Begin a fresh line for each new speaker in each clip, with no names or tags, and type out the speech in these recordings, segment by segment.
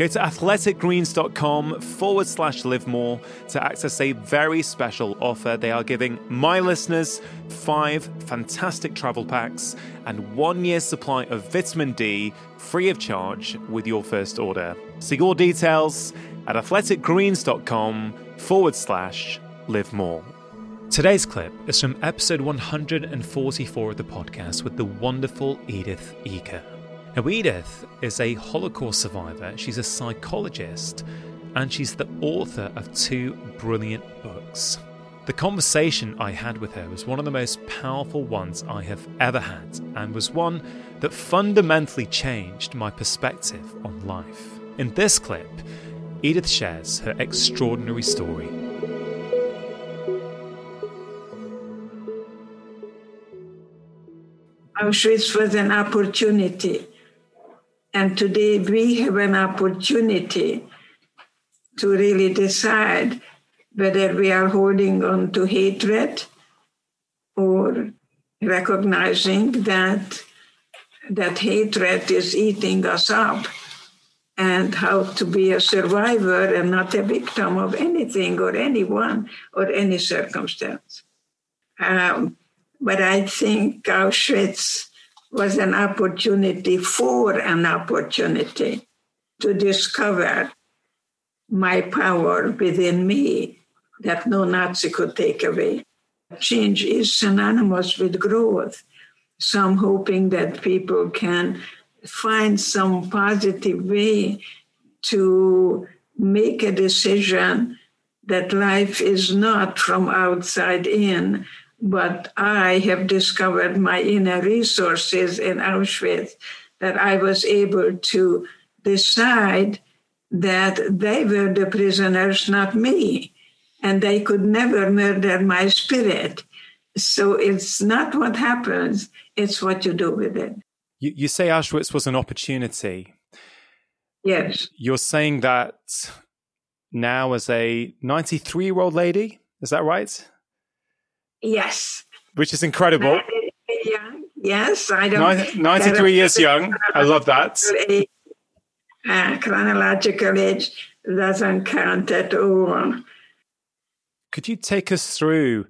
Go to athleticgreens.com forward slash live more to access a very special offer. They are giving my listeners five fantastic travel packs and one year's supply of vitamin D free of charge with your first order. See your details at athleticgreens.com forward slash live more. Today's clip is from episode 144 of the podcast with the wonderful Edith Eger. Now, Edith is a Holocaust survivor, she's a psychologist, and she's the author of two brilliant books. The conversation I had with her was one of the most powerful ones I have ever had, and was one that fundamentally changed my perspective on life. In this clip, Edith shares her extraordinary story.
Auschwitz was an opportunity and today we have an opportunity to really decide whether we are holding on to hatred or recognizing that that hatred is eating us up and how to be a survivor and not a victim of anything or anyone or any circumstance. Um, but I think Auschwitz was an opportunity for an opportunity to discover my power within me that no Nazi could take away. Change is synonymous with growth. So I'm hoping that people can find some positive way to make a decision that life is not from outside in, but I have discovered my inner resources in Auschwitz that I was able to decide that they were the prisoners, not me, and they could never murder my spirit. So it's not what happens, it's what you do with it.
You, you say Auschwitz was an opportunity.
Yes.
You're saying that now as a 93 year old lady, is that right?
Yes.
Which is incredible.
Young. Yes, I don't.
93 years young. I love that.
Uh, chronological age doesn't count at all.
Could you take us through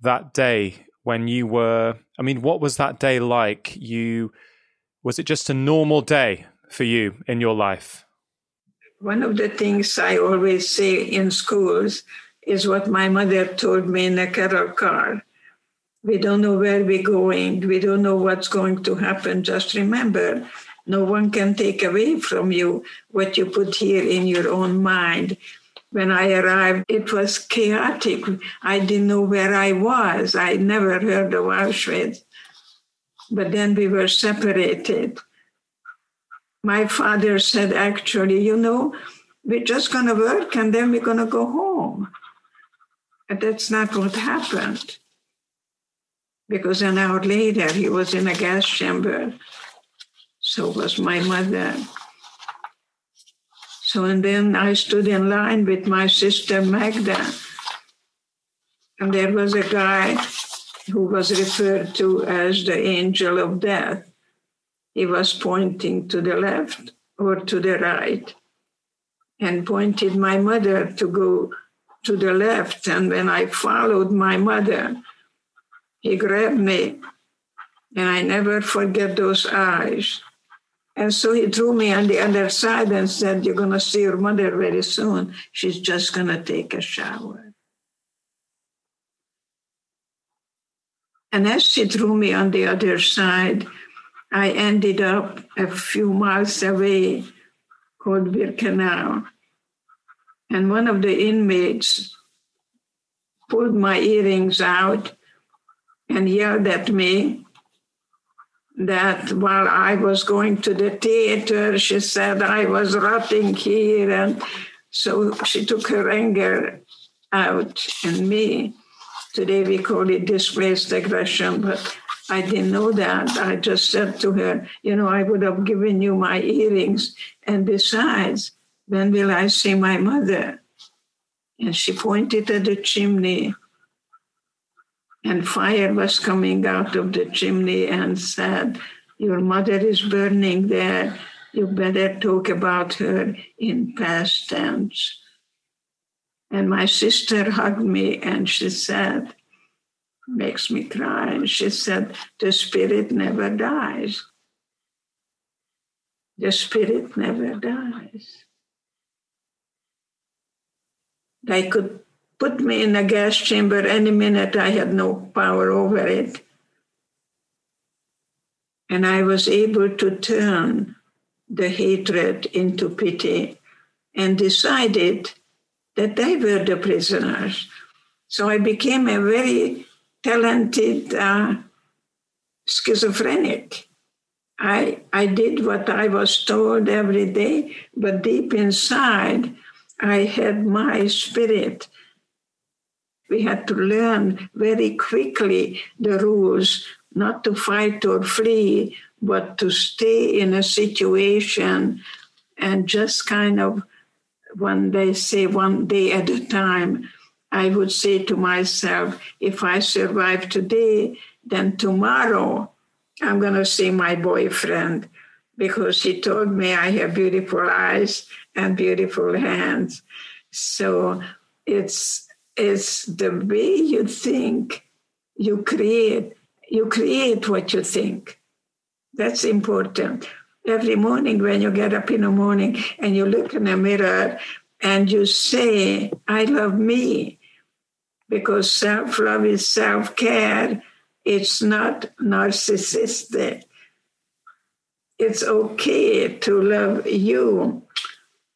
that day when you were? I mean, what was that day like? You was it just a normal day for you in your life?
One of the things I always say in schools is what my mother told me in a carol car. We don't know where we're going. We don't know what's going to happen. Just remember, no one can take away from you what you put here in your own mind. When I arrived, it was chaotic. I didn't know where I was. I never heard of Auschwitz. But then we were separated. My father said, actually, you know, we're just going to work and then we're going to go home. But that's not what happened. Because an hour later, he was in a gas chamber. So was my mother. So, and then I stood in line with my sister Magda. And there was a guy who was referred to as the angel of death. He was pointing to the left or to the right and pointed my mother to go to the left. And when I followed my mother, he grabbed me. And I never forget those eyes. And so he drew me on the other side and said, You're going to see your mother very soon. She's just going to take a shower. And as she drew me on the other side, I ended up a few miles away called Birkenau. And one of the inmates pulled my earrings out and yelled at me that while I was going to the theater, she said I was rotting here and So she took her anger out in me. Today we call it displaced aggression, but I didn't know that. I just said to her, You know, I would have given you my earrings. And besides, when will I see my mother? And she pointed at the chimney, and fire was coming out of the chimney and said, Your mother is burning there. You better talk about her in past tense. And my sister hugged me and she said, makes me cry. And she said, The spirit never dies. The spirit never dies. They could put me in a gas chamber any minute. I had no power over it. And I was able to turn the hatred into pity and decided that they were the prisoners. So I became a very talented uh, schizophrenic. I, I did what I was told every day, but deep inside, I had my spirit. We had to learn very quickly the rules not to fight or flee, but to stay in a situation and just kind of when they say one day at a time, I would say to myself, if I survive today, then tomorrow I'm going to see my boyfriend because she told me I have beautiful eyes and beautiful hands. So it's it's the way you think you create you create what you think. That's important every morning when you get up in the morning and you look in the mirror and you say, I love me, because self love is self care. It's not narcissistic. It's okay to love you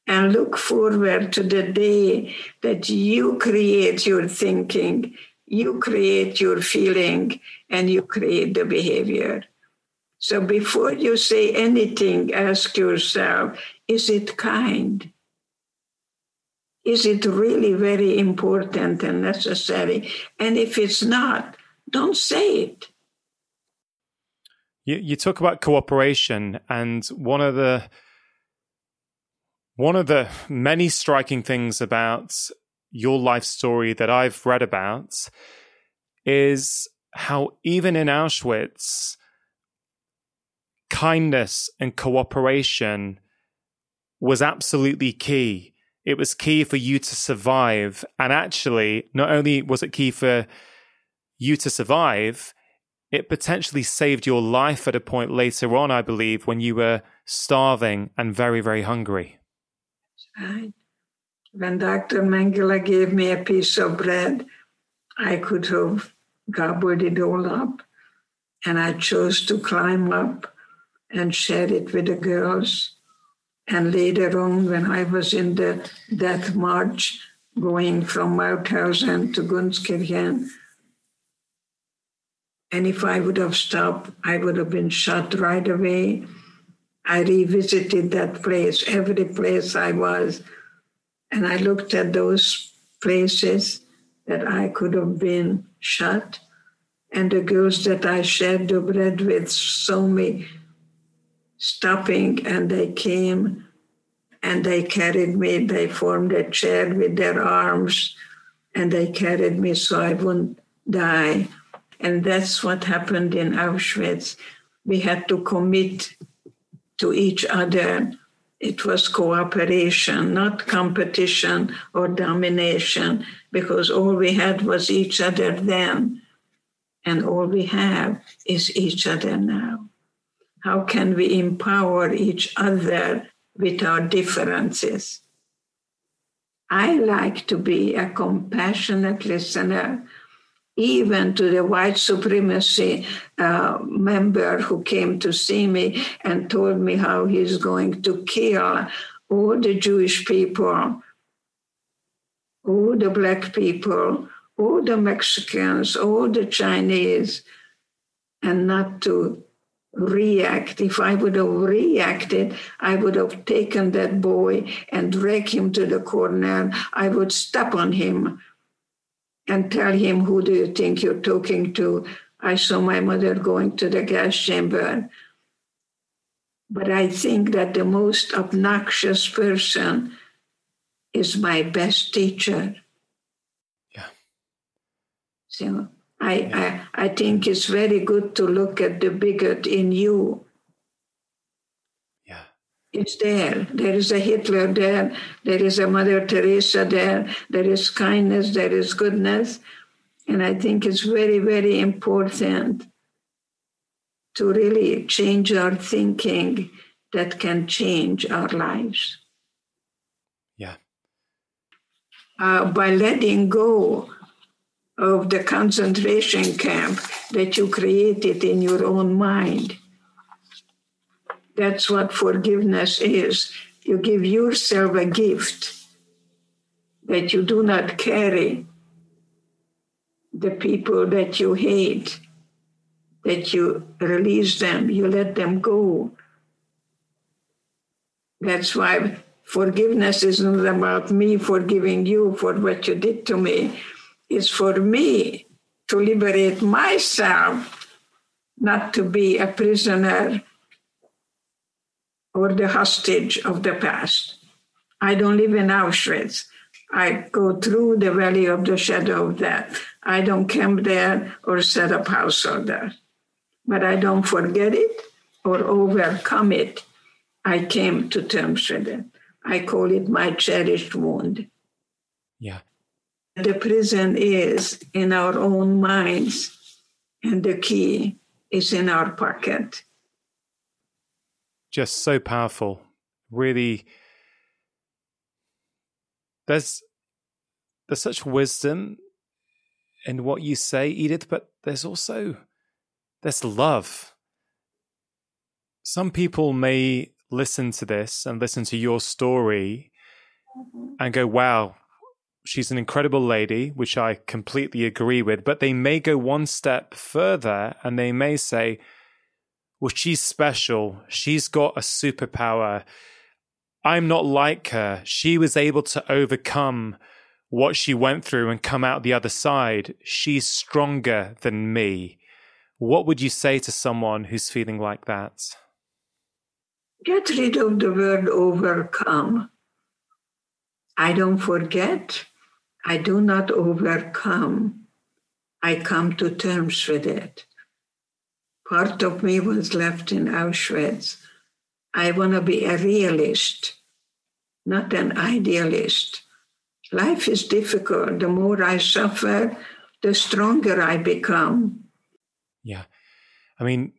and look forward to the day that you create your thinking, you create your feeling, and you create the behavior. So before you say anything, ask yourself is it kind? Is it really very important and necessary? And if it's not, don't say it.
You, you talk about cooperation, and one of the one of the many striking things about your life story that I've read about is how even in Auschwitz, kindness and cooperation was absolutely key. It was key for you to survive. And actually, not only was it key for you to survive, it potentially saved your life at a point later on, I believe, when you were starving and very, very hungry.
Right. When Dr. Mengele gave me a piece of bread, I could have gobbled it all up. And I chose to climb up and share it with the girls. And later on, when I was in the death march going from Mauthausen to Gunskirchen, and if I would have stopped, I would have been shot right away. I revisited that place, every place I was, and I looked at those places that I could have been shot. And the girls that I shared the bread with saw me stopping and they came and they carried me. They formed a chair with their arms and they carried me so I wouldn't die. And that's what happened in Auschwitz. We had to commit to each other. It was cooperation, not competition or domination, because all we had was each other then, and all we have is each other now. How can we empower each other with our differences? I like to be a compassionate listener, even to the white supremacy uh, member who came to see me and told me how he's going to kill all the Jewish people, all the black people, all the Mexicans, all the Chinese, and not to react. If I would have reacted, I would have taken that boy and dragged him to the corner. I would step on him and tell him, Who do you think you're talking to? I saw my mother going to the gas chamber. But I think that the most obnoxious person is my best teacher.
Yeah.
So I, yeah. I, I think it's very good to look at the bigot in you. It's there. There is a Hitler there. There is a Mother Teresa there. There is kindness. There is goodness. And I think it's very, very important to really change our thinking that can change our lives.
Yeah.
Uh, by letting go of the concentration camp that you created in your own mind. That's what forgiveness is. You give yourself a gift that you do not carry the people that you hate, that you release them, you let them go. That's why forgiveness isn't about me forgiving you for what you did to me It's for me to liberate myself, not to be a prisoner or the hostage of the past. I don't live in Auschwitz. I go through the valley of the shadow of death. I don't camp there or set up house there. But I don't forget it or overcome it. I came to terms with it. I call it my cherished wound.
Yeah.
The prison is in our own minds, and the key is in our pocket.
Just so powerful. Really, there's there's such wisdom in what you say, Edith, but there's also there's love. Some people may listen to this and listen to your story mm-hmm. and go, wow, she's an incredible lady, which I completely agree with, but they may go one step further and they may say, well, she's special. She's got a superpower. I'm not like her. She was able to overcome what she went through and come out the other side. She's stronger than me. What would you say to someone who's feeling like that?
Get rid of the word overcome. I don't forget. I do not overcome. I come to terms with it. Part of me was left in Auschwitz. I want to be a realist, not an idealist. Life is difficult. The more I suffer, the stronger I become.
Yeah. I mean,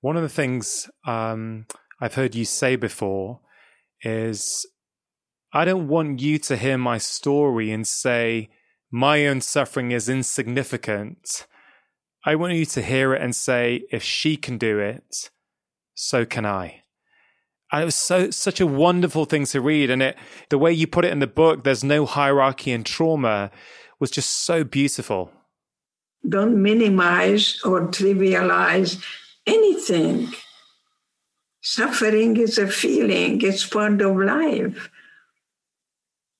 one of the things um, I've heard you say before is I don't want you to hear my story and say, my own suffering is insignificant. I want you to hear it and say, if she can do it, so can I. And it was so such a wonderful thing to read, and it the way you put it in the book, there's no hierarchy in trauma, was just so beautiful.
Don't minimize or trivialize anything. Suffering is a feeling; it's part of life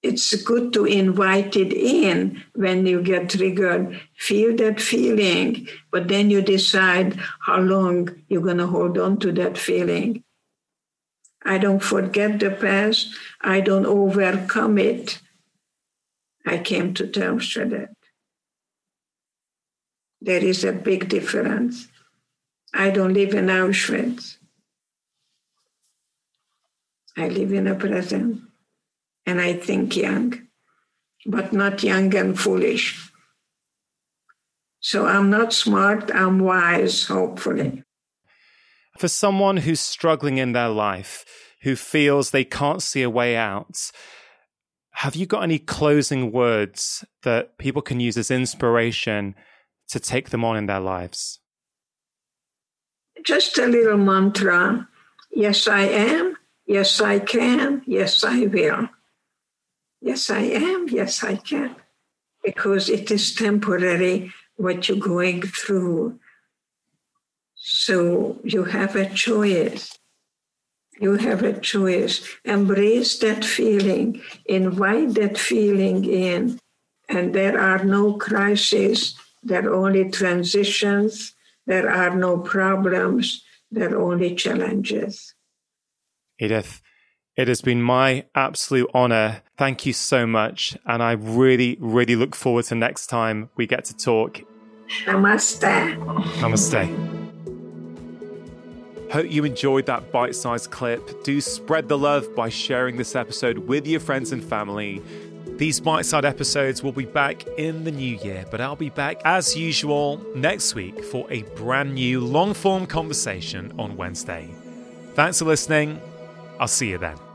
it's good to invite it in when you get triggered. Feel that feeling, but then you decide how long you're going to hold on to that feeling. I don't forget the past, I don't overcome it. I came to terms with it. There is a big difference. I don't live in Auschwitz. I live in a present and I think young, but not young and foolish. So I'm not smart, I'm wise, hopefully.
For someone who's struggling in their life, who feels they can't see a way out, have you got any closing words that people can use as inspiration to take them on in their lives?
Just a little mantra yes, I am. Yes, I can. Yes, I will. Yes, I am. Yes, I can. Because it is temporary what you're going through. So you have a choice. You have a choice. Embrace that feeling, invite that feeling in. And there are no crises, there are only transitions, there are no problems, there are only challenges.
Edith, it has been my absolute honor. Thank you so much. And I really, really look forward to next time we get to talk.
Namaste.
Namaste. Hope you enjoyed that bite sized clip. Do spread the love by sharing this episode with your friends and family. These bite sized episodes will be back in the new year, but I'll be back as usual next week for a brand new long form conversation on Wednesday. Thanks for listening. I'll see you then.